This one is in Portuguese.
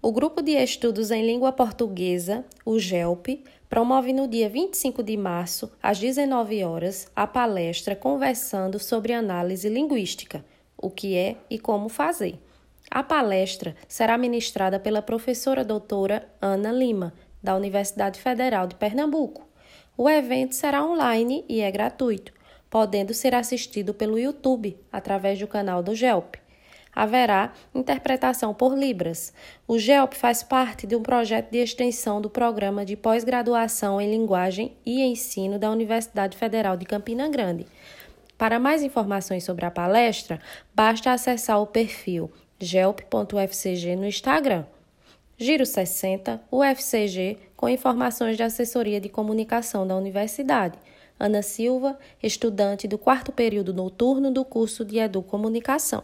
O Grupo de Estudos em Língua Portuguesa, o GELP, promove no dia 25 de março, às 19 horas, a palestra Conversando sobre Análise Linguística, o que é e como fazer. A palestra será ministrada pela professora doutora Ana Lima, da Universidade Federal de Pernambuco. O evento será online e é gratuito, podendo ser assistido pelo YouTube através do canal do GELP haverá interpretação por Libras. O GELP faz parte de um projeto de extensão do Programa de Pós-Graduação em Linguagem e Ensino da Universidade Federal de Campina Grande. Para mais informações sobre a palestra, basta acessar o perfil gelp.ufcg no Instagram. Giro 60, UFCG, com informações de assessoria de comunicação da universidade. Ana Silva, estudante do quarto período noturno do curso de Educomunicação.